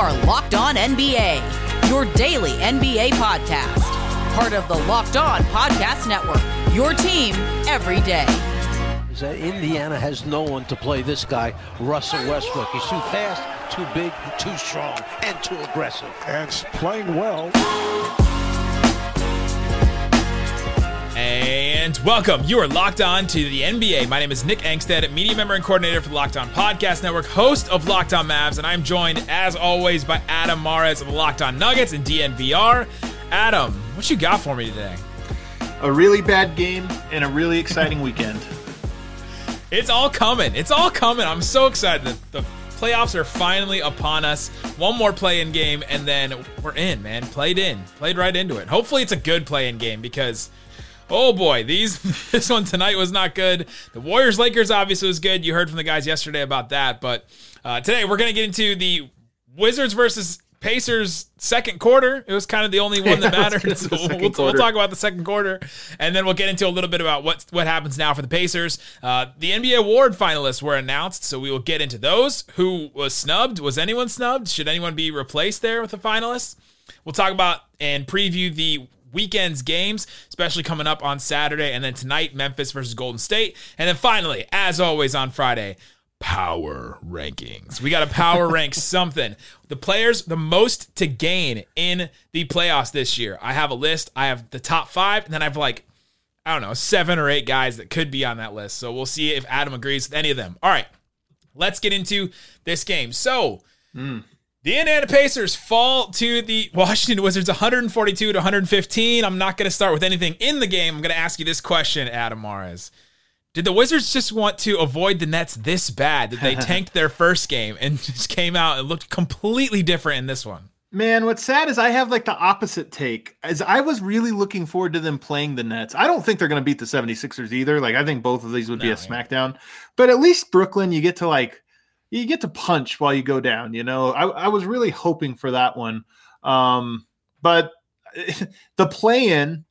are Locked On NBA, your daily NBA podcast. Part of the Locked On Podcast Network, your team every day. That Indiana has no one to play this guy, Russell Westbrook. He's too fast, too big, too strong, and too aggressive. And playing well. And welcome. You are locked on to the NBA. My name is Nick Angstadt, media member and coordinator for the Locked On Podcast Network, host of Locked On Mavs, and I'm joined, as always, by Adam Mares of the Locked On Nuggets and DNVR. Adam, what you got for me today? A really bad game and a really exciting weekend. It's all coming. It's all coming. I'm so excited. The, the playoffs are finally upon us. One more play-in game, and then we're in, man. Played in. Played right into it. Hopefully, it's a good play-in game because – Oh boy, these this one tonight was not good. The Warriors Lakers obviously was good. You heard from the guys yesterday about that, but uh, today we're gonna get into the Wizards versus Pacers second quarter. It was kind of the only one that mattered. so we'll, we'll, talk about the second quarter, and then we'll get into a little bit about what what happens now for the Pacers. Uh, the NBA award finalists were announced, so we will get into those. Who was snubbed? Was anyone snubbed? Should anyone be replaced there with the finalists? We'll talk about and preview the weekend's games, especially coming up on Saturday. And then tonight, Memphis versus Golden State. And then finally, as always on Friday, power rankings. We got to power rank something. The players the most to gain in the playoffs this year. I have a list. I have the top five, and then I have like, I don't know, seven or eight guys that could be on that list. So we'll see if Adam agrees with any of them. All right, let's get into this game. So, mm. The Indiana Pacers fall to the Washington Wizards 142 to 115. I'm not going to start with anything in the game. I'm going to ask you this question, Adam Mares. Did the Wizards just want to avoid the Nets this bad that they tanked their first game and just came out and looked completely different in this one? Man, what's sad is I have like the opposite take. As I was really looking forward to them playing the Nets. I don't think they're going to beat the 76ers either. Like I think both of these would no, be a smackdown. But at least Brooklyn you get to like you get to punch while you go down. You know, I, I was really hoping for that one, um, but the play-in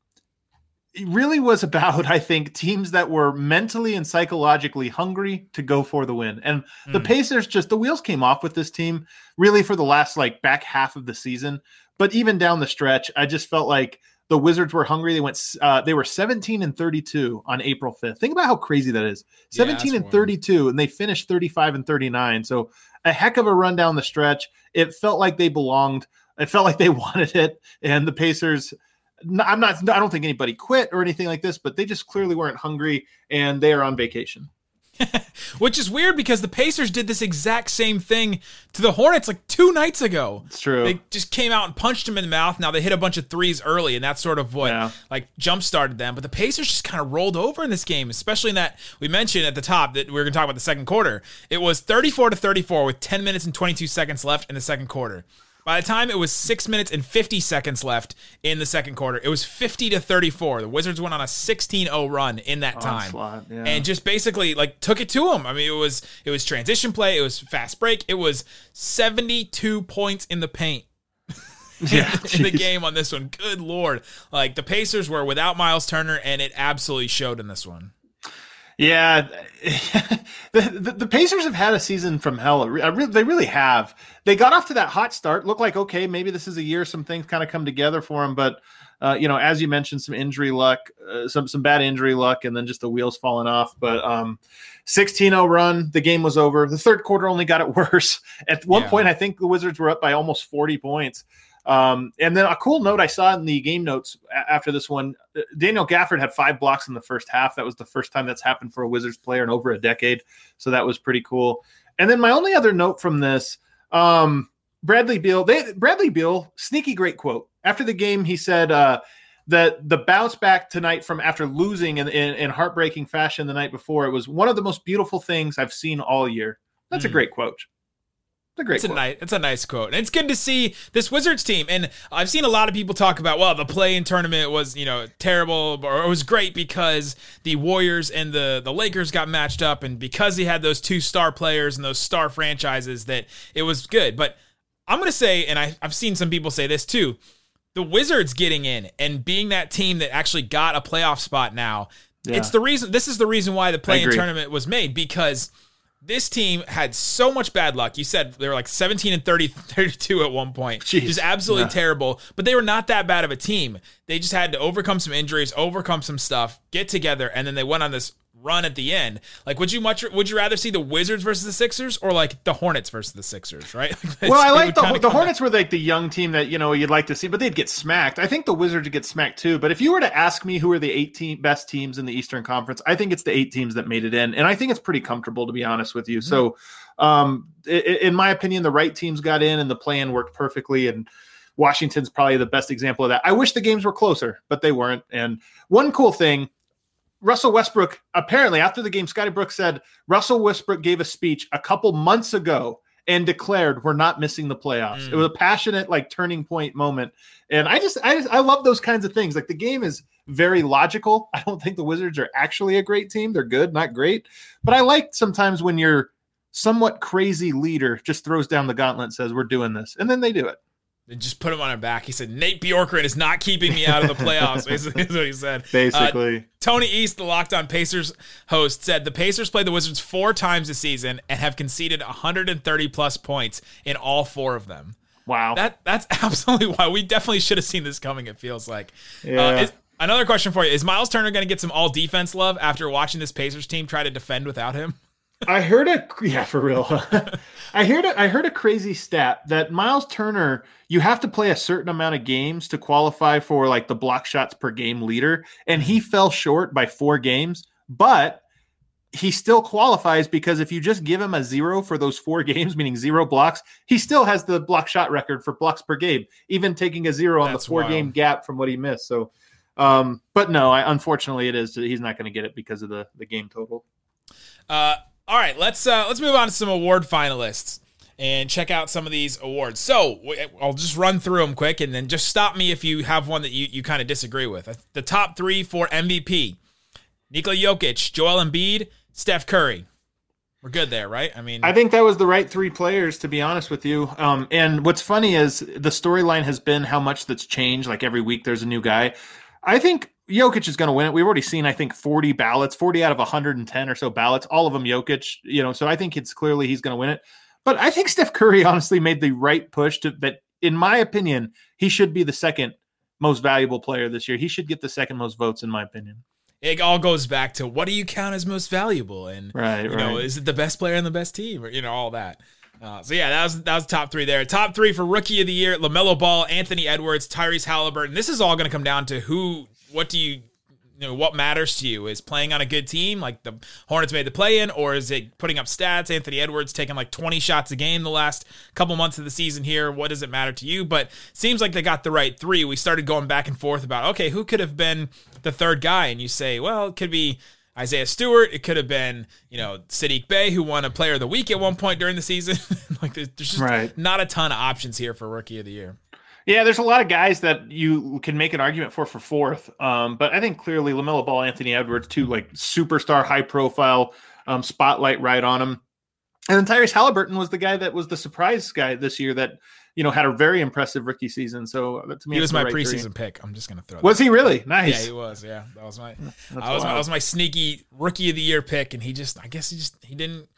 really was about I think teams that were mentally and psychologically hungry to go for the win. And mm. the hmm. Pacers just the wheels came off with this team really for the last like back half of the season. But even down the stretch, I just felt like the Wizards were hungry. They went. Uh, they were 17 and 32 on April 5th. Think about how crazy that is. 17 yeah, and 32, and they finished 35 and 39. So a heck of a run down the stretch. It felt like they belonged. It felt like they wanted it, and the Pacers. I'm not. I don't think anybody quit or anything like this, but they just clearly weren't hungry, and they are on vacation. Which is weird because the Pacers did this exact same thing to the Hornets like two nights ago. It's true. They just came out and punched them in the mouth. Now they hit a bunch of threes early, and that's sort of what yeah. like jump started them. But the Pacers just kind of rolled over in this game, especially in that we mentioned at the top that we are going to talk about the second quarter. It was 34 to 34 with 10 minutes and 22 seconds left in the second quarter. By the time it was six minutes and 50 seconds left in the second quarter, it was 50 to 34. The Wizards went on a 16 0 run in that time. yeah. And just basically like took it to them. I mean, it was it was transition play, it was fast break, it was 72 points in the paint. yeah, in the game on this one. Good lord. Like the Pacers were without Miles Turner and it absolutely showed in this one. Yeah, the, the, the Pacers have had a season from hell. They really have. They got off to that hot start. Looked like okay, maybe this is a year some things kind of come together for them. But uh, you know, as you mentioned, some injury luck, uh, some some bad injury luck, and then just the wheels falling off. But um, 16-0 run, the game was over. The third quarter only got it worse. At one yeah. point, I think the Wizards were up by almost 40 points. Um, and then a cool note I saw in the game notes after this one uh, Daniel Gafford had five blocks in the first half. That was the first time that's happened for a Wizards player in over a decade. So that was pretty cool. And then my only other note from this um, Bradley Beal, they, Bradley Beal, sneaky great quote. After the game, he said, uh, that the bounce back tonight from after losing in, in, in, heartbreaking fashion the night before, it was one of the most beautiful things I've seen all year. That's mm. a great quote a great. It's quote. a nice. It's a nice quote, and it's good to see this Wizards team. And I've seen a lot of people talk about, well, the play-in tournament was you know terrible, or it was great because the Warriors and the the Lakers got matched up, and because he had those two star players and those star franchises, that it was good. But I'm gonna say, and I, I've seen some people say this too. The Wizards getting in and being that team that actually got a playoff spot now, yeah. it's the reason. This is the reason why the play-in tournament was made because this team had so much bad luck. You said they were like 17 and 30, 32 at one point. Jeez. Just absolutely Yeah. terrible. But they were not that bad of a team. They just had to overcome some injuries, overcome some stuff, get together, and then they went on this run at the end. Like, would you much would you rather see the Wizards versus the Sixers or like the Hornets versus the Sixers? Right? Well, I like the, the Hornets were like the young team that you know you'd like to see, but they'd get smacked. I think the Wizards would get smacked too. But if you were to ask me who are the 18 best teams in the Eastern Conference, I think it's the eight teams that made it in, and I think it's pretty comfortable to be honest with you. So, um, in my opinion, the right teams got in, and the plan worked perfectly. And Washington's probably the best example of that. I wish the games were closer, but they weren't. And one cool thing. Russell Westbrook apparently after the game, Scotty Brooks said Russell Westbrook gave a speech a couple months ago and declared we're not missing the playoffs. Mm. It was a passionate like turning point moment. And I just I just I love those kinds of things. Like the game is very logical. I don't think the Wizards are actually a great team. They're good, not great. But I like sometimes when your somewhat crazy leader just throws down the gauntlet and says we're doing this. And then they do it. They just put him on her back. He said, Nate Bjorkgren is not keeping me out of the playoffs, basically, is what he said. Uh, Tony East, the Locked On Pacers host, said the Pacers played the Wizards four times this season and have conceded 130 plus points in all four of them. wow. That That's absolutely why we definitely should have seen this coming, it feels like. Yeah. Uh, is, another question for you Is Miles Turner going to get some all defense love after watching this Pacers team try to defend without him? I heard a yeah for real. I heard a, I heard a crazy stat that Miles Turner you have to play a certain amount of games to qualify for like the block shots per game leader and he fell short by 4 games but he still qualifies because if you just give him a zero for those four games, meaning zero blocks, he still has the block shot record for blocks per game, even taking a zero on the four wild. game gap from what he missed. So, um, but no, I, unfortunately, it is he's not going to get it because of the the game total. Uh, all right, let's uh, let's move on to some award finalists and check out some of these awards. So I'll just run through them quick, and then just stop me if you have one that you, you kind of disagree with. The top three for MVP: Nikola Jokic, Joel Embiid, Steph Curry. We're good there, right? I mean, I think that was the right three players, to be honest with you. Um, and what's funny is the storyline has been how much that's changed. Like every week, there's a new guy. I think Jokic is going to win it. We've already seen, I think, 40 ballots, 40 out of 110 or so ballots, all of them Jokic. You know, so I think it's clearly he's going to win it. But I think Steph Curry honestly made the right push to that. In my opinion, he should be the second most valuable player this year. He should get the second most votes, in my opinion. it all goes back to what do you count as most valuable, and Right, you know, is it the best player on the best team, or you know, all that. Uh, so yeah, that was that was top three there. Top three for rookie of the year: Lamelo Ball, Anthony Edwards, Tyrese Halliburton. This is all going to come down to who, what do you, you know, what matters to you? Is playing on a good team like the Hornets made the play in, or is it putting up stats? Anthony Edwards taking like twenty shots a game the last couple months of the season here. What does it matter to you? But seems like they got the right three. We started going back and forth about okay, who could have been the third guy, and you say, well, it could be. Isaiah Stewart. It could have been, you know, Sadiq Bey, who won a Player of the Week at one point during the season. like, there's, there's just Right. not a ton of options here for Rookie of the Year. Yeah, there's a lot of guys that you can make an argument for for fourth. Um, but I think clearly Lamelo Ball, Anthony Edwards, two like superstar, high profile um, spotlight right on him. And then Tyrese Halliburton was the guy that was the surprise guy this year that you know had a very impressive rookie season. So to me, He was my right three. preseason pick. I'm just gonna throw. That. Was he really nice? Yeah, he was. Yeah, that was my. That's I was. wild. That was my sneaky Rookie of the Year pick, and he just. I guess he just. He didn't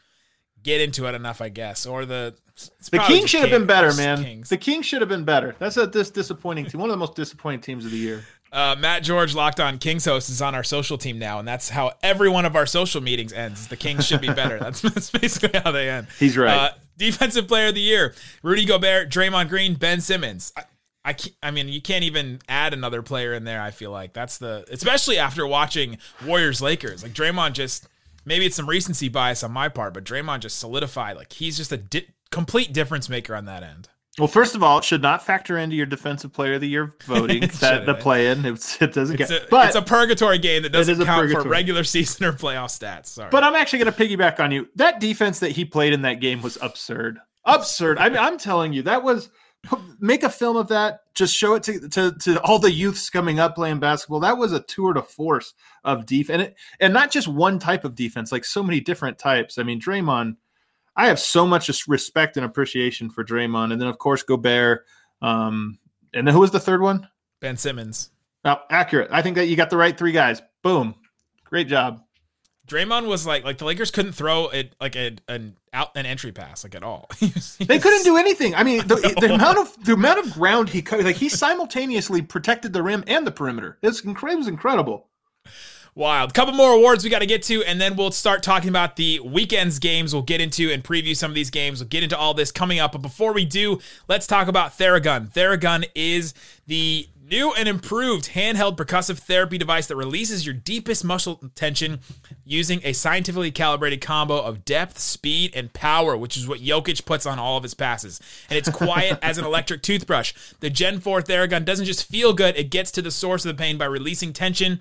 get into it enough. I guess, or the. It's the Kings should have been better, man. Kings. The Kings should have been better. That's a this disappointing team. One of the most disappointing teams of the year. Uh, Matt George, Locked On Kings host, is on our social team now, and that's how every one of our social meetings ends. The Kings should be better. That's, that's basically how they end. He's right. Uh, defensive Player of the Year: Rudy Gobert, Draymond Green, Ben Simmons. I, I, can't- I mean, you can't even add another player in there. I feel like that's the, especially after watching Warriors Lakers. Like Draymond just, maybe it's some recency bias on my part, but Draymond just solidified. Like he's just a di- complete difference maker on that end. Well, first of all, it should not factor into your defensive player of the year voting. That the play in it's, it doesn't It's get. a, but it's a purgatory game that doesn't count for regular season or playoff stats. Sorry. But I'm actually going to piggyback on you. That defense that he played in that game was absurd. Absurd. I mean, I'm telling you, that was make a film of that. Just show it to, to to all the youths coming up playing basketball. That was a tour de force of defense, and, it, and not just one type of defense, like so many different types. I mean, Draymond. I have so much respect and appreciation for Draymond, and then of course Gobert. Um, and then who was the third one? ben Simmons. Oh, accurate. I think that you got the right three guys. Boom. Great job. Draymond was like like the Lakers couldn't throw it like a, an out an entry pass like at all. they couldn't do anything. I mean, the, the, amount of the amount of ground he covered, like he simultaneously protected the rim and the perimeter. It's it was incredible. Wild. Couple more awards we got to get to, and then we'll start talking about the weekend's games. We'll get into and preview some of these games. We'll get into all this coming up. But before we do, let's talk about Theragun. Theragun is the new and improved handheld percussive therapy device that releases your deepest muscle tension using a scientifically calibrated combo of depth, speed, and power, which is what Jokic puts on all of his passes. And it's quiet as an electric toothbrush. The Gen 4 Theragun doesn't just feel good, it gets to the source of the pain by releasing tension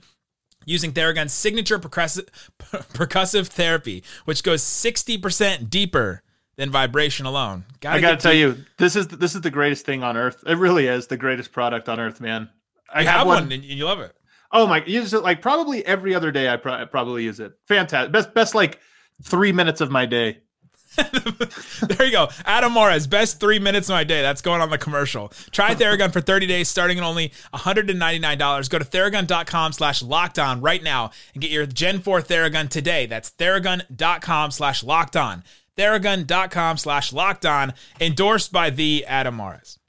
using Theragun's signature percussive, percussive therapy, which goes 60% deeper than vibration alone. Gotta I got to tell you, this is this is the greatest thing on earth. It really is the greatest product on earth, man. I have, have one, one and you love it. Oh my, use it like probably every other day. I, pro- I probably use it. Fantastic. Best best like 3 minutes of my day. There you go. Adam Mares, best three minutes of my day. That's going on the commercial. Try Theragun for 30 days, starting at only $199. Go to theragun.com slash locked on right now and get your Gen 4 Theragun today. That's theragun.com slash locked on. Theragun.com slash locked on. Endorsed by the Adam Mares.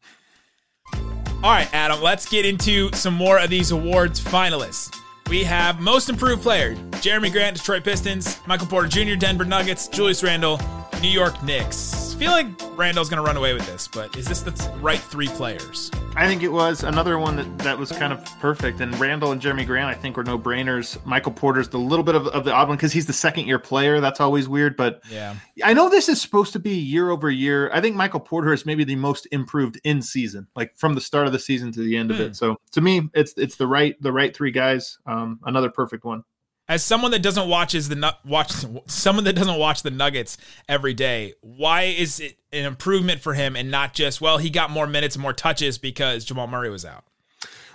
All right, Adam, let's get into some more of these awards finalists. We have Most Improved Player, Jerami Grant, Detroit Pistons, Michael Porter Jr., Denver Nuggets, Julius Randle, New York Knicks. I feel like Randle's going to run away with this, but is this the right three players? I think it was another one that, that was kind of perfect. And Randle and Jerami Grant, I think, were no brainers. Michael Porter's the little bit of, of the odd one because he's the second year player. That's always weird. But yeah, I know this is supposed to be year over year. I think Michael Porter is maybe the most improved in season, like from the start of the season to the end of it. Hmm. So to me, it's it's the right the right three guys. Um, another perfect one as someone that doesn't watches the watch someone that doesn't watch the Nuggets every day, why is it an improvement for him and not just well he got more minutes and more touches because Jamal Murray was out?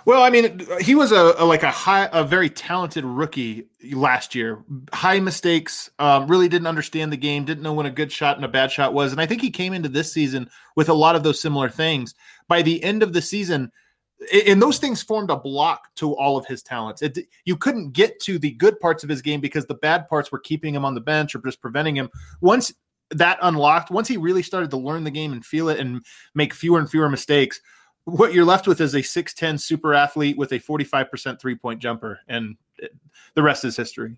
Well, I mean, he was a, a like a high, a very talented rookie last year. High mistakes, um, really didn't understand the game, didn't know when a good shot and a bad shot was, and I think he came into this season with a lot of those similar things. By the end of the season, and those things formed a block to all of his talents. It, you couldn't get to the good parts of his game because the bad parts were keeping him on the bench or just preventing him. Once that unlocked, once he really started to learn the game and feel it and make fewer and fewer mistakes, what you're left with is a 6'10 super athlete with a 45% three point jumper. And the rest is history.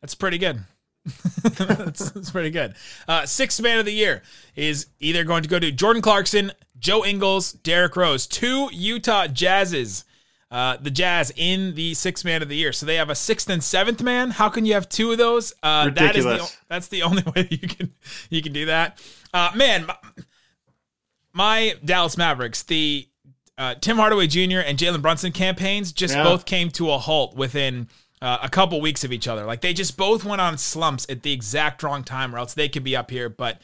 That's pretty good. that's, that's, pretty good. Uh, sixth man of the year is either going to go to Jordan Clarkson, Joe Ingles, Derrick Rose, two Utah Jazzes. Uh, the Jazz in the sixth man of the year. So they have a sixth and seventh man. How can you have two of those? Uh, that is the, that's the only way you can you can do that. Uh, man, my, my, Dallas Mavericks, the uh, Tim Hardaway Jr. and Jalen Brunson campaigns just yeah. both came to a halt within uh, a couple weeks of each other. Like they just both went on slumps at the exact wrong time, or else they could be up here. But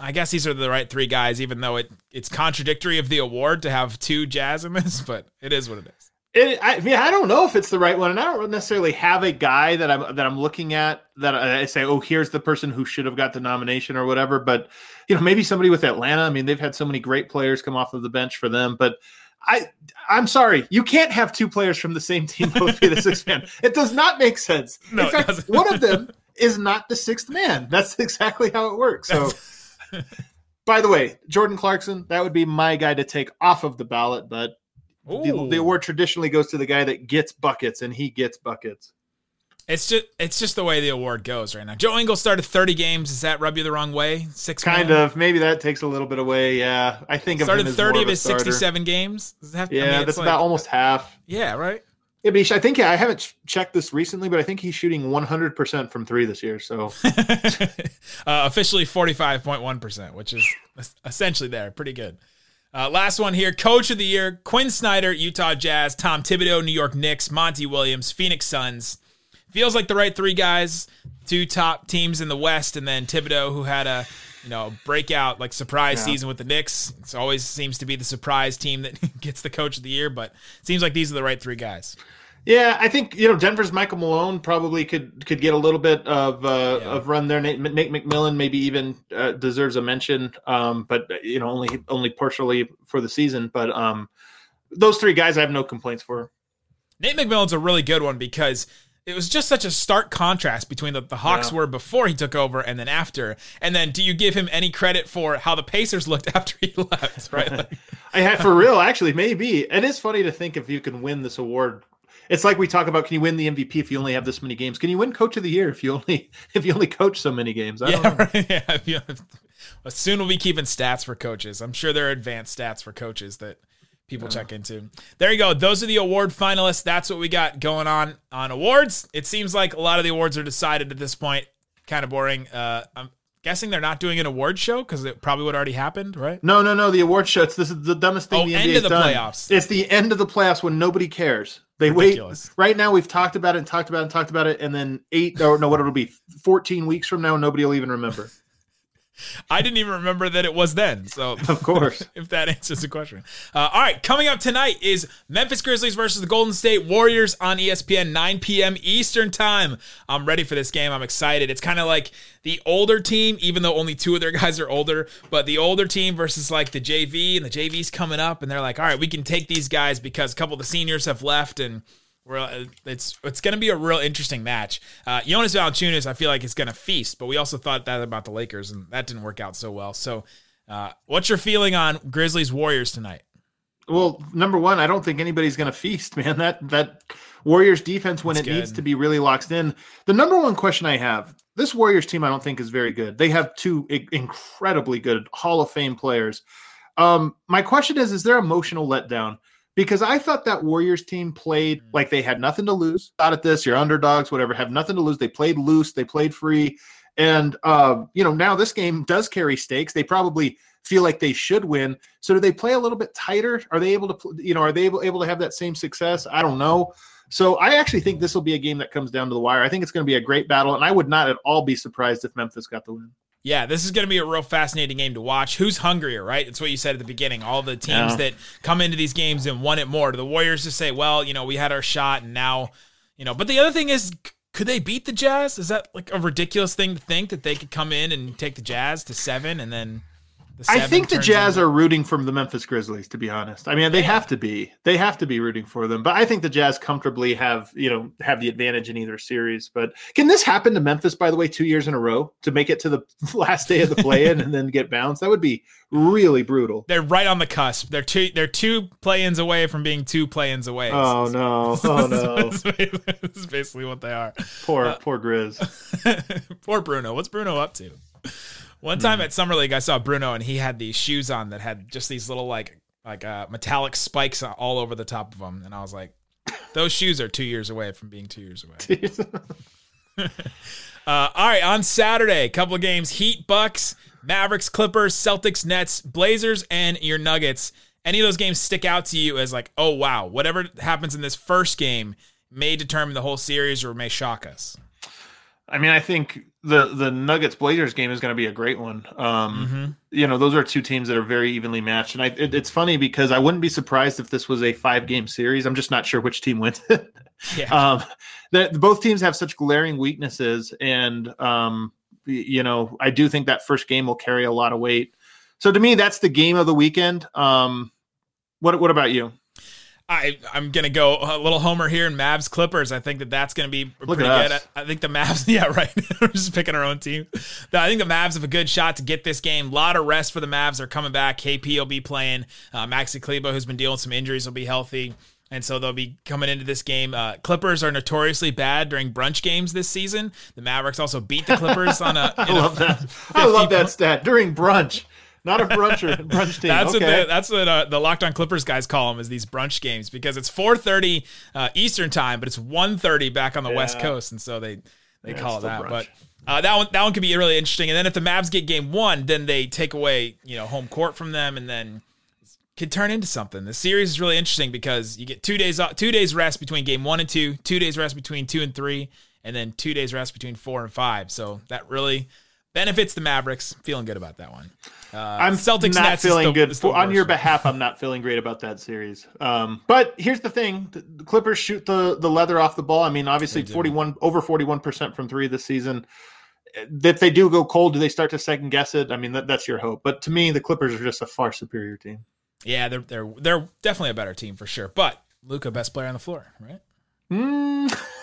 I guess these are the right three guys, even though it it's contradictory of the award to have two Jazz in this, but it is what it is. It, I mean, I don't know if it's the right one, and I don't necessarily have a guy that I'm that I'm looking at that I say, oh, here's the person who should have got the nomination or whatever. But you know, maybe somebody with Atlanta. I mean, they've had so many great players come off of the bench for them, but I I'm sorry, you can't have two players from the same team both be the sixth man. It does not make sense. No, In fact, one of them is not the sixth man. That's exactly how it works. So by the way, Jordan Clarkson, that would be my guy to take off of the ballot, but the, the award traditionally goes to the guy that gets buckets and he gets buckets. It's just it's just the way the award goes right now. Joe Ingles started 30 games. Does that rub you the wrong way? Six kind of. Maybe that takes a little bit away. Yeah, I think started 30 of his 67 games. Have, yeah, I mean, that's like, about almost half. Yeah, right. Yeah, but I think yeah, I haven't checked this recently, but I think he's shooting 100 percent from three this year. So uh, officially 45.1 percent, which is essentially there, pretty good. Uh, last one here, Coach of the Year: Quin Snyder, Utah Jazz; Tom Thibodeau, New York Knicks; Monty Williams, Phoenix Suns feels like the right three guys, two top teams in the West, and then Thibodeau, who had a you know breakout like surprise yeah. season with the Knicks. It always seems to be the surprise team that gets the coach of the year, but it seems like these are the right three guys. Yeah, I think you know Denver's Michael Malone probably could could get a little bit of uh, yeah. of run there. Nate, Nate McMillan maybe even uh, deserves a mention, um, but you know only only partially for the season. But um, those three guys, I have no complaints for. Nate McMillan's a really good one because it was just such a stark contrast between the, the Hawks Yeah. were before he took over and then after. And then do you give him any credit for how the Pacers looked after he left? Right? Like, I had for real, actually, maybe. It is funny to think if you can win this award. It's like we talk about can you win the MVP if you only have this many games? Can you win coach of the year if you only if you only coach so many games? I don't yeah, know. right. Yeah. if you- well, soon we'll be keeping stats for coaches. I'm sure there are advanced stats for coaches that people check into. There you go. Those are the award finalists. That's what we got going on on awards. It seems like a lot of the awards are decided at this point. Kind of boring. Uh, I'm guessing they're not doing an award show because it probably would already happened, right? No, no, no. The award show. It's this is the dumbest thing Oh, the end NBA's of the done. playoffs. It's the end of the playoffs when nobody cares. They Ridiculous. wait. Right now, we've talked about it and talked about it and talked about it, and then eight or no, what it'll be, fourteen weeks from now, nobody will even remember. I didn't even remember that it was then. So Of course. if that answers the question. Uh, all right, coming up tonight is Memphis Grizzlies versus the Golden State Warriors on ESPN, 9 p.m. Eastern Time. I'm ready for this game. I'm excited. It's kind of like the older team, even though only two of their guys are older, but the older team versus like the JV, and the JV's coming up, and they're like, all right, we can take these guys because a couple of the seniors have left, and we're, uh, it's it's going to be a real interesting match. Uh, Jonas Valanciunas, I feel like is going to feast, but we also thought that about the Lakers, and that didn't work out so well. So, uh, what's your feeling on Grizzlies Warriors tonight? Well, number one, I don't think anybody's going to feast, man. That that Warriors defense when That's it needs to be really locked in. The number one question I have: this Warriors team, I don't think is very good. They have two i- incredibly good Hall of Fame players. Um, my question is: Is there emotional letdown? Because I thought that Warriors team played Mm. like they had nothing to lose. Out at this, you're underdogs, whatever. Have nothing to lose. They played loose. They played free. And uh, you know now this game does carry stakes. They probably feel like they should win. So do they play a little bit tighter? Are they able to, you know, are they able, able to have that same success? I don't know. So I actually think this will be a game that comes down to the wire. I think it's going to be a great battle, and I would not at all be surprised if Memphis got the win. Yeah, this is going to be a real fascinating game to watch. Who's hungrier, right? It's what you said at the beginning. All the teams Yeah. that come into these games and want it more. Do the Warriors just say, well, you know, we had our shot and now, you know, but the other thing is, could they beat the Jazz? Is that like a ridiculous thing to think that they could come in and take the Jazz to seven and then the I think the Jazz into- are rooting for the Memphis Grizzlies, to be honest. I mean, they have to be. They have to be rooting for them. But I think the Jazz comfortably have, you know, have the advantage in either series. But can this happen to Memphis, by the way, two years in a row to make it to the last day of the play-in and then get bounced? That would be really brutal. They're right on the cusp. They're two. They're two play-ins away from being two play-ins away. Oh no! Oh no! this is basically what they are. Poor, uh, poor Grizz. Poor Bruno. What's Bruno up to? One time at Summer League, I saw Bruno and he had these shoes on that had just these little like like uh, metallic spikes all over the top of them, and I was like, those shoes are two years away from being two years away. Uh, all right, on Saturday, a couple of games: Heat, Bucks, Mavericks, Clippers, Celtics, Nets, Blazers, and your Nuggets. Any of those games stick out to you as like, oh wow, whatever happens in this first game may determine the whole series or may shock us. I mean, I think the the Nuggets Blazers game is going to be a great one. Um, Mm-hmm. You know, those are two teams that are very evenly matched, and I, it, it's funny because I wouldn't be surprised if this was a five game series. I'm just not sure which team wins. Yeah. um, that both teams have such glaring weaknesses, and um, you know, I do think that first game will carry a lot of weight. So to me, that's the game of the weekend. Um, what what about you? I I'm gonna go a little homer here in Mavs Clippers. I think that that's gonna be Look pretty good. I, I think the Mavs, yeah, right. We're just picking our own team. I think the Mavs have a good shot to get this game. A lot of rest for the Mavs. They're coming back. KP will be playing. Uh, Maxi Kleber, who's been dealing with some injuries, will be healthy. And so they'll be coming into this game. Uh, Clippers are notoriously bad during brunch games this season. The Mavericks also beat the Clippers on a. I in a love that. I love 50 that stat during brunch. Not a bruncher, brunch team. That's okay. what the, that's what uh, the Locked On Clippers guys call them is these brunch games because it's 4:30 uh, Eastern time, but it's 1:30 back on the West Coast, and so they they Yeah, call it that. brunch. But uh, that one that one could be really interesting. And then if the Mavs get game one, then they take away you know home court from them, and then could turn into something. The series is really interesting because you get two days off, two days rest between game one and two, two days rest between two and three, and then two days rest between four and five. So that really benefits the Mavericks. Feeling good about that one. Uh, I'm Celtics not Nets feeling good on your one. behalf. I'm not feeling great about that series. Um, but here's the thing: the, the Clippers shoot the the leather off the ball. I mean, obviously, 41 over 41 percent from three this season. If they do go cold, do they start to second guess it? I mean, that, that's your hope. But to me, the Clippers are just a far superior team. Yeah, they're they're they're definitely a better team for sure. But Luka, best player on the floor, right? Mm.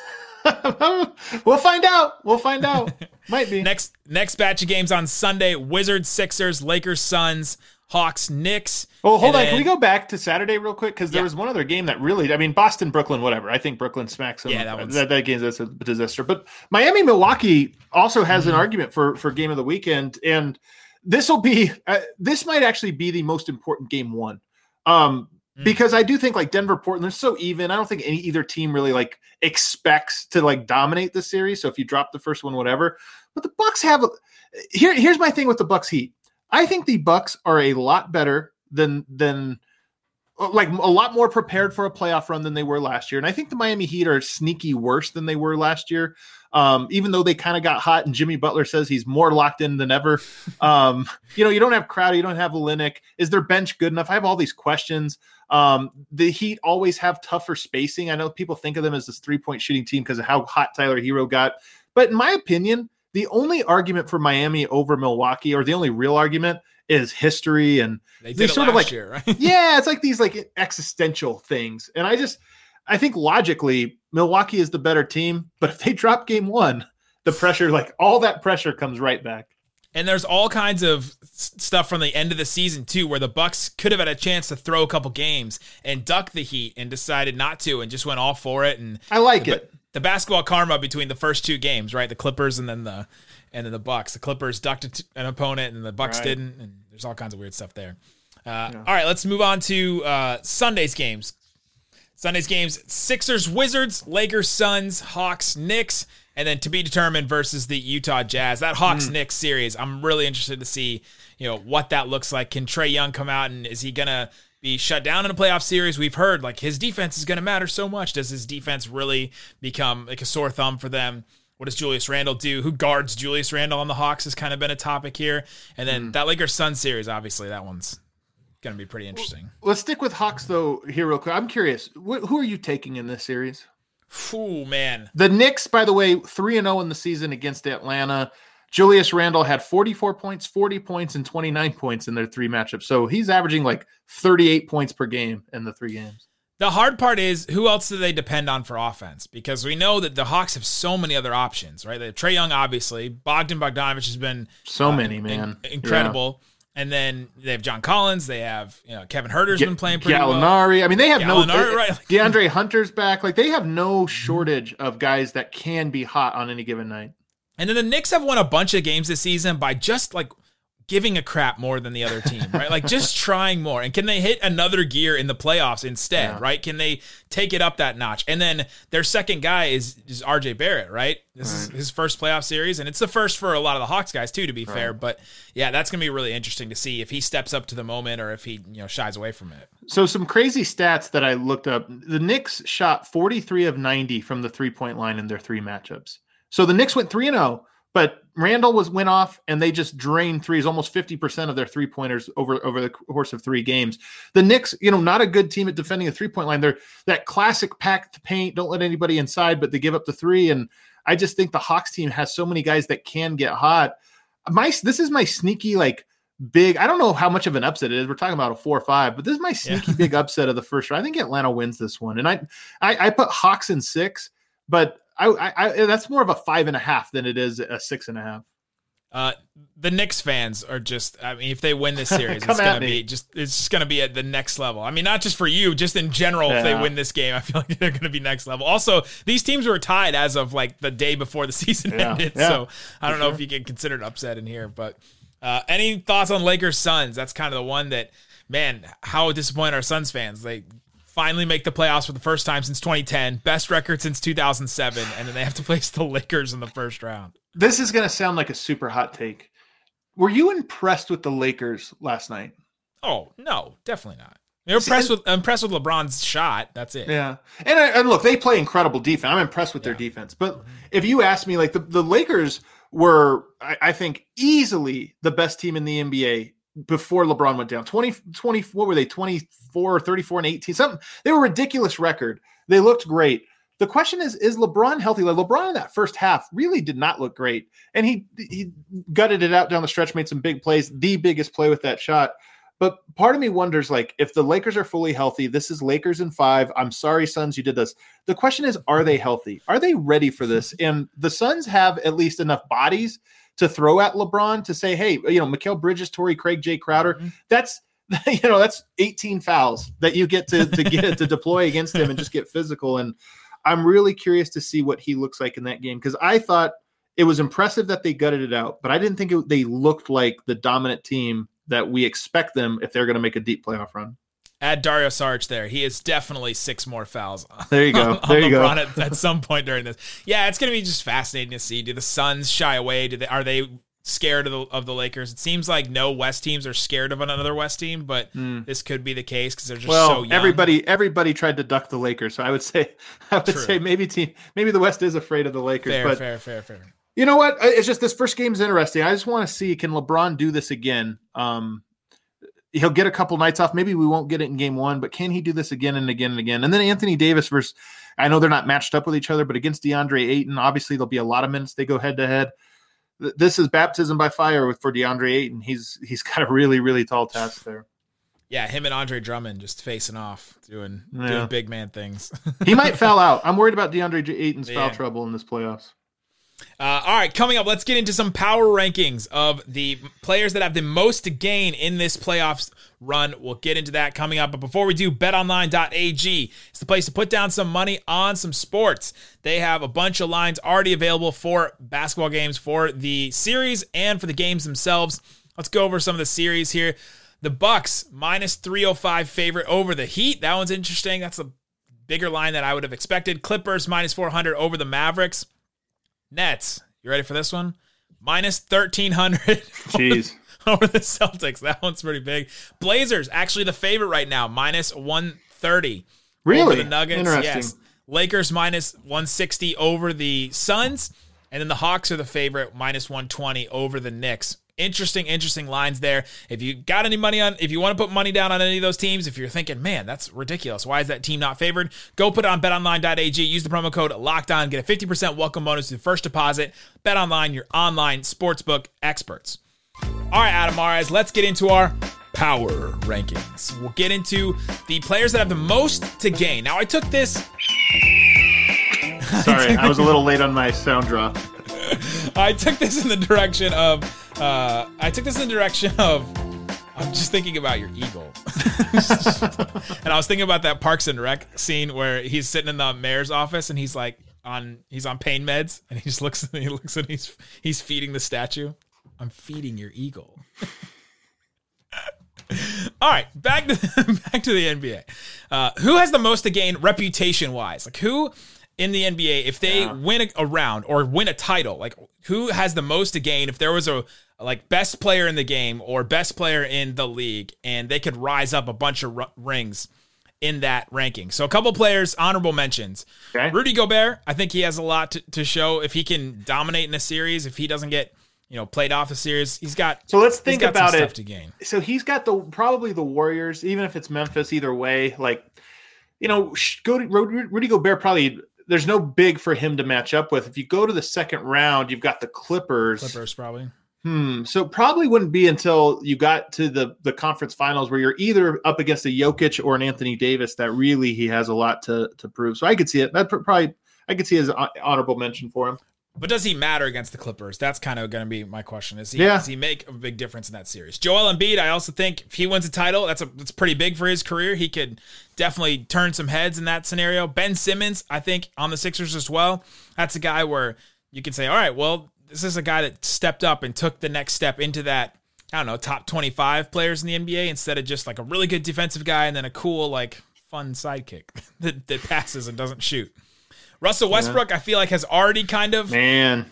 we'll find out. We'll find out. Might be next next batch of games on Sunday: Wizards, Sixers, Lakers, Suns, Hawks, Knicks. Oh, hold on. Then, Can we go back to Saturday real quick? Because there yeah. was one other game that really, I mean, Boston, Brooklyn, whatever. I think Brooklyn smacks them. Yeah, that, that, that game that's a disaster. But Miami, Milwaukee also has mm-hmm. an argument for for game of the weekend, and this will be uh, this might actually be the most important game one. Um, mm. because I do think like Denver, Portland, they're so even. I don't think any either team really like expects to like dominate the series. So if you drop the first one, whatever. But the Bucks have here. Here's my thing with the Bucks Heat. I think the Bucks are a lot better than than uh, like a lot more prepared for a playoff run than they were last year. And I think the Miami Heat are sneaky worse than they were last year. Um, even though they kind of got hot and Jimmy Butler says he's more locked in than ever. Um, you know, you don't have Crowder, you don't have Olynyk. Is their bench good enough? I have all these questions. Um, the Heat always have tougher spacing. I know people think of them as this three point shooting team because of how hot Tyler Herro got. But in my opinion, the only argument for Miami over Milwaukee, or the only real argument, is history and they, they sort of like year, right? yeah, it's like these like existential things. And I just I think logically Milwaukee is the better team, but if they drop game one, the pressure, like all that pressure comes right back. And there's all kinds of stuff from the end of the season too, where the Bucks could have had a chance to throw a couple games and duck the Heat, and decided not to, and just went all for it. And I like the, it. The basketball karma between the first two games, right? The Clippers and then the and then the Bucks. The Clippers ducked an opponent, and the Bucks right. didn't. And there's all kinds of weird stuff there. Uh, yeah. All right, let's move on to uh, Sunday's games. Sunday's games: Sixers, Wizards, Lakers, Suns, Hawks, Knicks, and then to be determined versus the Utah Jazz. That Hawks mm. Knicks series, I'm really interested to see, you know, what that looks like. Can Trae Young come out and is he gonna be shut down in a playoff series? We've heard like his defense is gonna matter so much. Does his defense really become like a sore thumb for them? What does Julius Randle do? Who guards Julius Randle on the Hawks has kind of been a topic here. And then mm. that Lakers Sun series, obviously, that one's going to be pretty interesting. Well, let's stick with Hawks though here real quick. I'm curious, wh- who are you taking in this series? Oh man, the Knicks, by the way, three and zero oh in the season against Atlanta. Julius Randle had 44 points, 40 points, and 29 points in their three matchups. So he's averaging like 38 points per game in the three games. The hard part is who else do they depend on for offense? Because we know that the Hawks have so many other options, right? They have Trae Young, obviously. Bogdan Bogdanovich has been so uh, many, man, in- incredible. Yeah. And then they have John Collins. They have you know Kevin Huerter's G- been playing pretty Gallinari. well. I mean, they have Gallinari, no right. DeAndre Hunter's back. Like they have no shortage of guys that can be hot on any given night. And then the Knicks have won a bunch of games this season by just like giving a crap more than the other team, right? like just trying more. And can they hit another gear in the playoffs instead, yeah. right? Can they take it up that notch? And then their second guy is, is RJ Barrett, right? This right. is his first playoff series, and it's the first for a lot of the Hawks guys too, to be right. fair. But yeah, that's gonna be really interesting to see if he steps up to the moment or if he, you know, shies away from it. So some crazy stats that I looked up. The Knicks shot 43 of 90 from the three-point line in their three matchups. So the Knicks went 3 and 0 but Randle was went off and they just drained threes, almost 50% of their three pointers over, over the course of three games. The Knicks, you know, not a good team at defending the three point line. They're that classic packed paint, don't let anybody inside, but they give up the three. And I just think the Hawks team has so many guys that can get hot. My this is my sneaky like big. I don't know how much of an upset it is. We're talking about a four or five, but this is my sneaky yeah. big upset of the first round. I think Atlanta wins this one, and I, I I put Hawks in six, but I, I, I, that's more of a five and a half than it is a six and a half. Uh, the Knicks fans are just. I mean, if they win this series, it's gonna be just. It's just gonna be at the next level. I mean, not just for you, just in general. Yeah. If they win this game, I feel like they're gonna be next level. Also, these teams were tied as of like the day before the season yeah. ended. Yeah. So I don't for know sure. if you can consider it upset in here. But uh, any thoughts on Lakers Suns? That's kind of the one that, man, how disappointed are Suns fans? They finally make the playoffs for the first time since 2010, best record since 2007, and then they have to face the Lakers in the first round. This is going to sound like a super hot take. Were you impressed with the Lakers last night? Oh no, definitely not. You're impressed with impressed with LeBron's shot. That's it. Yeah, and, and look, they play incredible defense. I'm impressed with yeah. their defense. But if you ask me, like the, the Lakers were, I, I think, easily the best team in the NBA before LeBron went down. 20, 20 what were they? 24, 34, and 18. Something they were ridiculous record. They looked great. The question is, is LeBron healthy? Like LeBron in that first half really did not look great. And he he gutted it out down the stretch, made some big plays, the biggest play with that shot. But part of me wonders, like, if the Lakers are fully healthy, this is Lakers in five. I'm sorry, Suns, you did this. The question is, are they healthy? Are they ready for this? And the Suns have at least enough bodies to throw at LeBron to say, hey, you know, Mikal Bridges, Torrey Craig, Jae Crowder. Mm-hmm. That's you know, that's 18 fouls that you get to to get to deploy against him and just get physical. And I'm really curious to see what he looks like in that game because I thought it was impressive that they gutted it out, but I didn't think it, they looked like the dominant team that we expect them if they're going to make a deep playoff run. Add Dario Saric there. He is definitely six more fouls. There you go. There you go. At, at some point during this, yeah, it's going to be just fascinating to see. Do the Suns shy away? Do they are they scared of the, of the Lakers? It seems like no West teams are scared of another West team, but mm. this could be the case because they're just well, so young. Everybody everybody tried to duck the Lakers, so I would say I would True. say maybe team maybe the West is afraid of the Lakers. Fair, but fair, fair, fair. You know what? It's just this first game is interesting. I just want to see can LeBron do this again. Um, he'll get a couple nights off. Maybe we won't get it in game one, but can he do this again and again and again? And then Anthony Davis versus, I know they're not matched up with each other, but against DeAndre Ayton, obviously there'll be a lot of minutes they go head to head. This is baptism by fire for DeAndre Ayton. He's he's got a really really tall task there. Yeah, him and Andre Drummond just facing off, doing yeah. doing big man things. he might foul out. I'm worried about DeAndre Ayton's yeah. foul trouble in this playoffs. Uh, all right, coming up, let's get into some power rankings of the players that have the most to gain in this playoffs run. We'll get into that coming up. But before we do, betonline.ag is the place to put down some money on some sports. They have a bunch of lines already available for basketball games, for the series, and for the games themselves. Let's go over some of the series here. The Bucks minus 305 favorite over the Heat. That one's interesting. That's a bigger line that I would have expected. Clippers minus 400 over the Mavericks. Nets, you ready for this one? Minus 1300. Jeez. over the Celtics. That one's pretty big. Blazers, actually the favorite right now, minus 130. Really? Over the Nuggets. Yes. Lakers minus 160 over the Suns. And then the Hawks are the favorite, minus 120 over the Knicks interesting, interesting lines there. If you got any money on, if you want to put money down on any of those teams, if you're thinking, man, that's ridiculous. Why is that team not favored? Go put it on betonline.ag. Use the promo code locked on. Get a 50% welcome bonus to the first deposit. Bet online, your online sportsbook experts. All right, Adam Mares, let's get into our power rankings. We'll get into the players that have the most to gain. Now, I took this. Sorry, I was a little late on my sound drop. I took this in the direction of uh, I took this in the direction of I'm just thinking about your eagle. and I was thinking about that Parks and Rec scene where he's sitting in the mayor's office and he's like on he's on pain meds and he just looks and he looks and he's he's feeding the statue. I'm feeding your eagle. All right, back to back to the NBA. Uh, who has the most to gain reputation wise? Like who in the NBA if they yeah. win a, a, round or win a title? Like who has the most to gain if there was a like best player in the game or best player in the league and they could rise up a bunch of r- rings in that ranking. So a couple players honorable mentions. Okay. Rudy Gobert, I think he has a lot to, to show if he can dominate in a series if he doesn't get you know, played off the series. He's got so let's think about it. To gain. So he's got the probably the Warriors, even if it's Memphis. Either way, like you know, go to Rudy Gobert probably there's no big for him to match up with. If you go to the second round, you've got the Clippers. Clippers probably. Hmm. So probably wouldn't be until you got to the the conference finals where you're either up against a Jokic or an Anthony Davis that really he has a lot to to prove. So I could see it. That probably I could see as honorable mention for him. But does he matter against the Clippers? That's kind of going to be my question. Is he yeah. does he make a big difference in that series? Joel Embiid, I also think if he wins a title, that's a that's pretty big for his career. He could definitely turn some heads in that scenario. Ben Simmons, I think on the Sixers as well. That's a guy where you can say, all right, well, this is a guy that stepped up and took the next step into that. I don't know, top 25 players in the NBA instead of just like a really good defensive guy and then a cool, like, fun sidekick that, that passes and doesn't shoot. Russell Westbrook, yeah. I feel like has already kind of man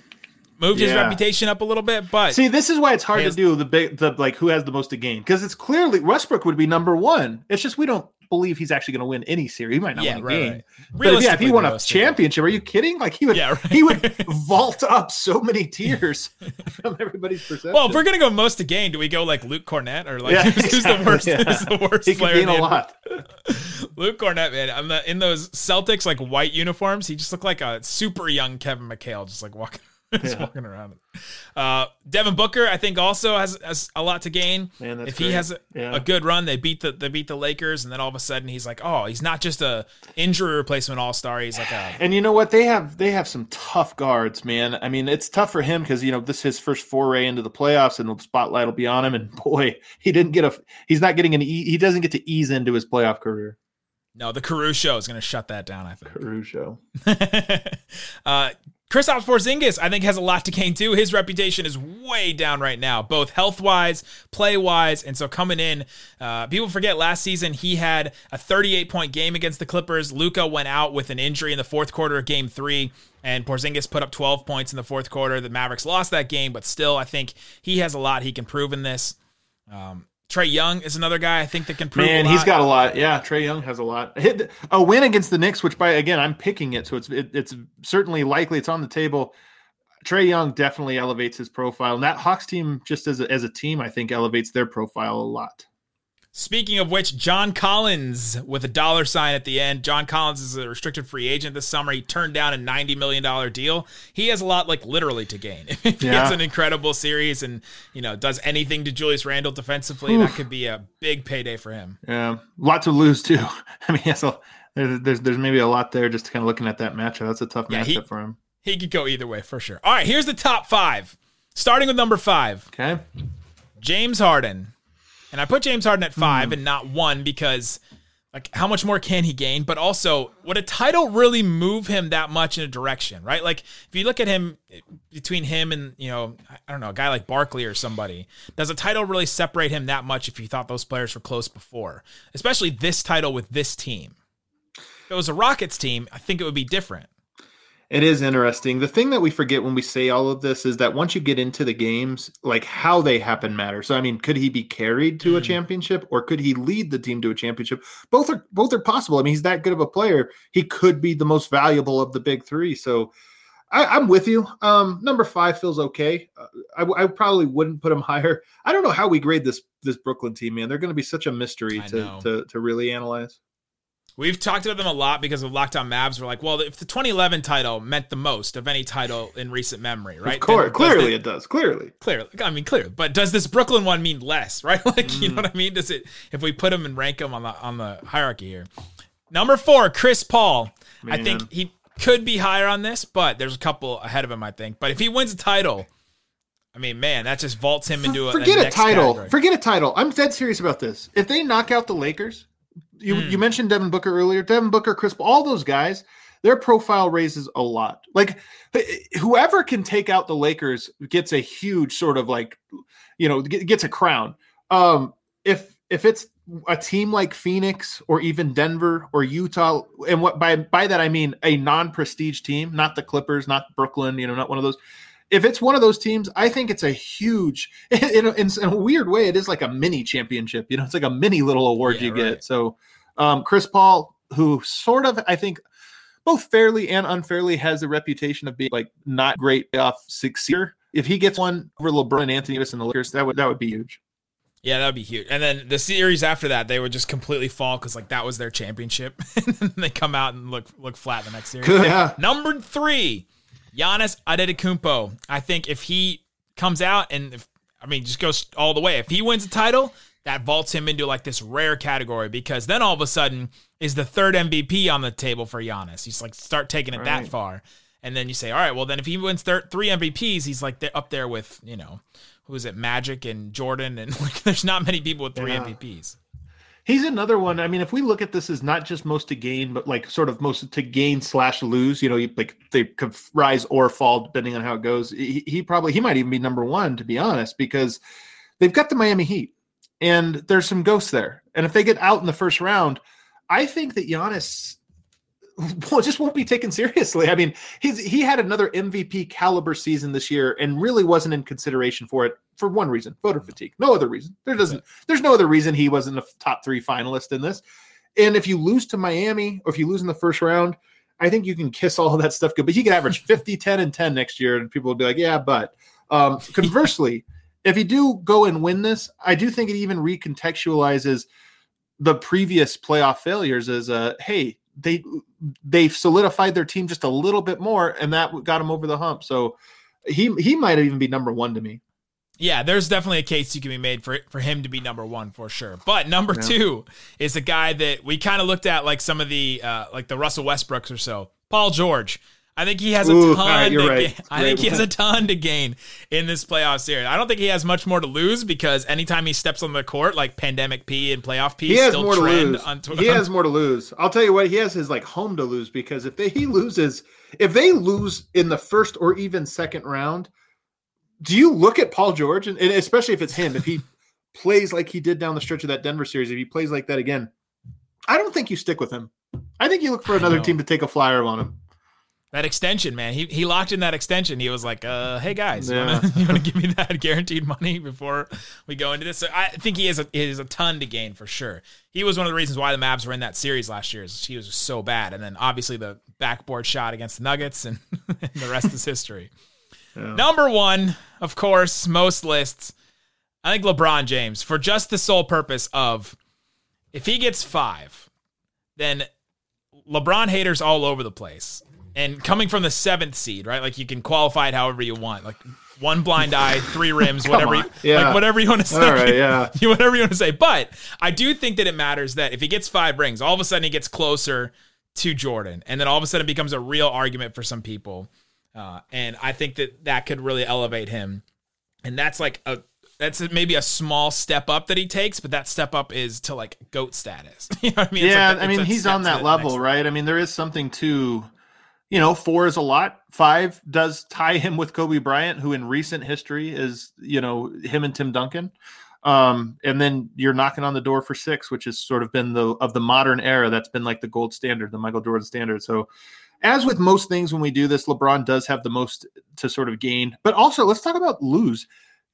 moved yeah. his reputation up a little bit. But see, this is why it's hard to do the big, the like who has the most to gain because it's clearly Westbrook would be number one. It's just we don't believe he's actually going to win any series. He might not yeah, win a right, game. Right. But if, yeah, if he won a championship, are you kidding? Like he would, yeah, right. he would vault up so many tiers from everybody's perception. Well, if we're gonna go most to gain, do we go like Luke Kornet or like yeah, who's, exactly, the worst? Yeah. Who's the worst he player? Gain a lot. Luke Kornet, man, I'm the, in those Celtics like white uniforms. He just looked like a super young Kevin McHale, just like walking. Just yeah. walking around. Uh, Devin Booker, I think, also has, has a lot to gain. Man, if he great. has a, yeah. a, good run, they beat the they beat the Lakers, and then all of a sudden he's like, oh, he's not just a injury replacement All Star. He's like a. And you know what? They have they have some tough guards, man. I mean, it's tough for him because you know this is his first foray into the playoffs, and the spotlight will be on him. And boy, he didn't get a. He's not getting an. he doesn't get to ease into his playoff career. No, the Caruso is going to shut that down. I think Caruso. uh, Kristaps Porzingis, I think, has a lot to gain too. His reputation is way down right now, both health wise, play wise, and so coming in, uh, people forget last season he had a 38 point game against the Clippers. Luka went out with an injury in the fourth quarter of Game Three, and Porzingis put up 12 points in the fourth quarter. The Mavericks lost that game, but still, I think he has a lot he can prove in this. Um, Trae Young is another guy I think that can prove. Man, he's got a lot. Yeah, Trae Young has a lot. A win against the Knicks, which by again I'm picking it, so it's it, it's certainly likely it's on the table. Trae Young definitely elevates his profile, and that Hawks team, just as a, as a team, I think elevates their profile a lot. Speaking of which, John Collins with a dollar sign at the end. John Collins is a restricted free agent this summer. He turned down a $90 million deal. He has a lot, like, literally to gain. if he yeah. has an incredible series and, you know, does anything to Julius Randle defensively, Oof. that could be a big payday for him. Yeah. Lot to lose, too. I mean, yes, there's, there's, there's maybe a lot there just kind of looking at that matchup. That's a tough yeah, matchup he, for him. He could go either way for sure. All right, here's the top five. Starting with number five. Okay. James Harden. And I put James Harden at five mm. and not one because, like, how much more can he gain? But also, would a title really move him that much in a direction, right? Like, if you look at him between him and, you know, I don't know, a guy like Barkley or somebody, does a title really separate him that much if you thought those players were close before? Especially this title with this team. If it was a Rockets team, I think it would be different. It is interesting. The thing that we forget when we say all of this is that once you get into the games, like how they happen matters. So I mean, could he be carried to a championship or could he lead the team to a championship? Both are both are possible. I mean, he's that good of a player. He could be the most valuable of the big three. So I, am with you. Um, number five feels okay. Uh, I, I, probably wouldn't put him higher. I don't know how we grade this this Brooklyn team, man. They're going to be such a mystery to, to to really analyze. We've talked about them a lot because of Locked On Mavs. We're like, well, if the 2011 title meant the most of any title in recent memory, right? Of course, clearly it does. Clearly, clearly. I mean, clearly. But does this Brooklyn one mean less, right? Like, mm. you know mm. what I mean? Does it? If we put them and rank them on the on the hierarchy here, number four, Chris Paul. Man. I think he could be higher on this, but there's a couple ahead of him. I think. But if he wins a title, I mean, man, that just vaults him into a forget a, a title. Category. Forget a title. I'm dead serious about this. If they knock out the Lakers you mm. you mentioned Devin Booker earlier. Devin Booker, Chris, all those guys, their profile raises a lot. Like whoever can take out the Lakers gets a huge sort of like, you know, gets a crown. Um, if if it's a team like Phoenix or even Denver or Utah, and what by by that I mean a non-prestige team, not the Clippers, not Brooklyn, you know, not one of those if it's one of those teams, I think it's a huge, in a, in a, weird way, it is like a mini championship. You know, it's like a mini little award yeah, you right. get. So, um, Chris Paul, who sort of, I think, both fairly and unfairly has a reputation of being like not great off succeeder. If he gets one over LeBron and Anthony Davis and the Lakers, that would that would be huge. Yeah, that would be huge. And then the series after that, they would just completely fall because like that was their championship. and then they come out and look look flat the next series. Yeah. Number three, Giannis Antetokounmpo. I think if he comes out and if, I mean just goes all the way, if he wins a title, that vaults him into like this rare category because then all of a sudden is the third MVP on the table for Giannis. He's like start taking it right. that far. And then you say, all right, well then if he wins thir- three MVPs, he's like up there with, you know, who is it, Magic and Jordan and like there's not many people with three yeah. MVPs. He's another one. I mean, if we look at this as not just most to gain, but like sort of most to gain slash lose, you know, like they could rise or fall depending on how it goes. He, he probably he might even be number one to be honest, because they've got the Miami Heat, and there's some ghosts there. And if they get out in the first round, I think that Giannis well, just won't be taken seriously. I mean, he's he had another MVP caliber season this year and really wasn't in consideration for it for one reason, voter fatigue. No other reason. There doesn't there's no other reason he wasn't a top 3 finalist in this. And if you lose to Miami or if you lose in the first round, I think you can kiss all of that stuff good. But he could average 50, 10, and 10 next year, and people will be like, yeah, but um, conversely, if you do go and win this, I do think it even recontextualizes the previous playoff failures as a hey, they they've solidified their team just a little bit more, and that got them over the hump. So he he might even be number one to me. Yeah, there's definitely a case you can be made for for him to be number one for sure. But number yeah. two is a guy that we kind of looked at like some of the uh, like the Russell Westbrooks or so. Paul George. I think he has a Ooh, ton. Right, to right. gain. I think he has a ton to gain in this playoff series. I don't think he has much more to lose because anytime he steps on the court, like pandemic P and playoff P, he has more to lose. He has more to lose. I'll tell you what, he has his like home to lose because if they, he loses, if they lose in the first or even second round, do you look at Paul George and, and especially if it's him, if he plays like he did down the stretch of that Denver series, if he plays like that again, I don't think you stick with him. I think you look for another team to take a flyer on him. That extension, man. He he locked in that extension. He was like, uh, "Hey guys, yeah. you want to give me that guaranteed money before we go into this?" So I think he has a he has a ton to gain for sure. He was one of the reasons why the Mavs were in that series last year. Is he was so bad, and then obviously the backboard shot against the Nuggets, and, and the rest is history. Yeah. Number one, of course, most lists. I think LeBron James for just the sole purpose of if he gets five, then LeBron haters all over the place and coming from the seventh seed, right? Like you can qualify it however you want, like one blind eye, three rims, whatever, you, yeah. like whatever you want to say, right, yeah, whatever you want to say. But I do think that it matters that if he gets five rings, all of a sudden he gets closer to Jordan, and then all of a sudden it becomes a real argument for some people, uh, and I think that that could really elevate him, and that's like a that's maybe a small step up that he takes, but that step up is to like goat status. you know what I mean? Yeah, like, I mean he's on that level, right? I mean there is something to you know, four is a lot. Five does tie him with Kobe Bryant, who in recent history is, you know, him and Tim Duncan. Um, and then you're knocking on the door for six, which has sort of been the of the modern era. That's been like the gold standard, the Michael Jordan standard. So, as with most things when we do this, LeBron does have the most to sort of gain. But also, let's talk about lose.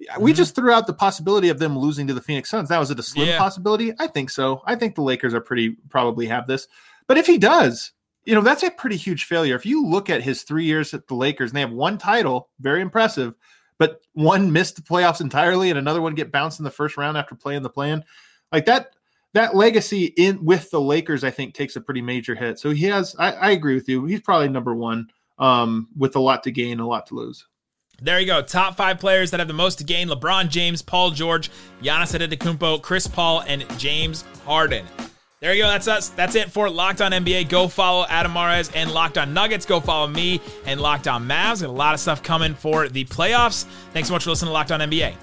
Mm-hmm. We just threw out the possibility of them losing to the Phoenix Suns. That was it a slim yeah. possibility? I think so. I think the Lakers are pretty probably have this. But if he does, you know, that's a pretty huge failure. If you look at his three years at the Lakers, and they have one title, very impressive, but one missed the playoffs entirely, and another one get bounced in the first round after playing the play-in. Like that, that legacy in with the Lakers, I think, takes a pretty major hit. So he has. I, I agree with you. He's probably number one um, with a lot to gain, a lot to lose. There you go. Top five players that have the most to gain: LeBron James, Paul George, Giannis Antetokounmpo, Chris Paul, and James Harden. There you go. That's us. That's it for Locked On NBA. Go follow Adam Mares and Locked On Nuggets. Go follow me and Locked On Mavs. Got a lot of stuff coming for the playoffs. Thanks so much for listening to Locked On NBA.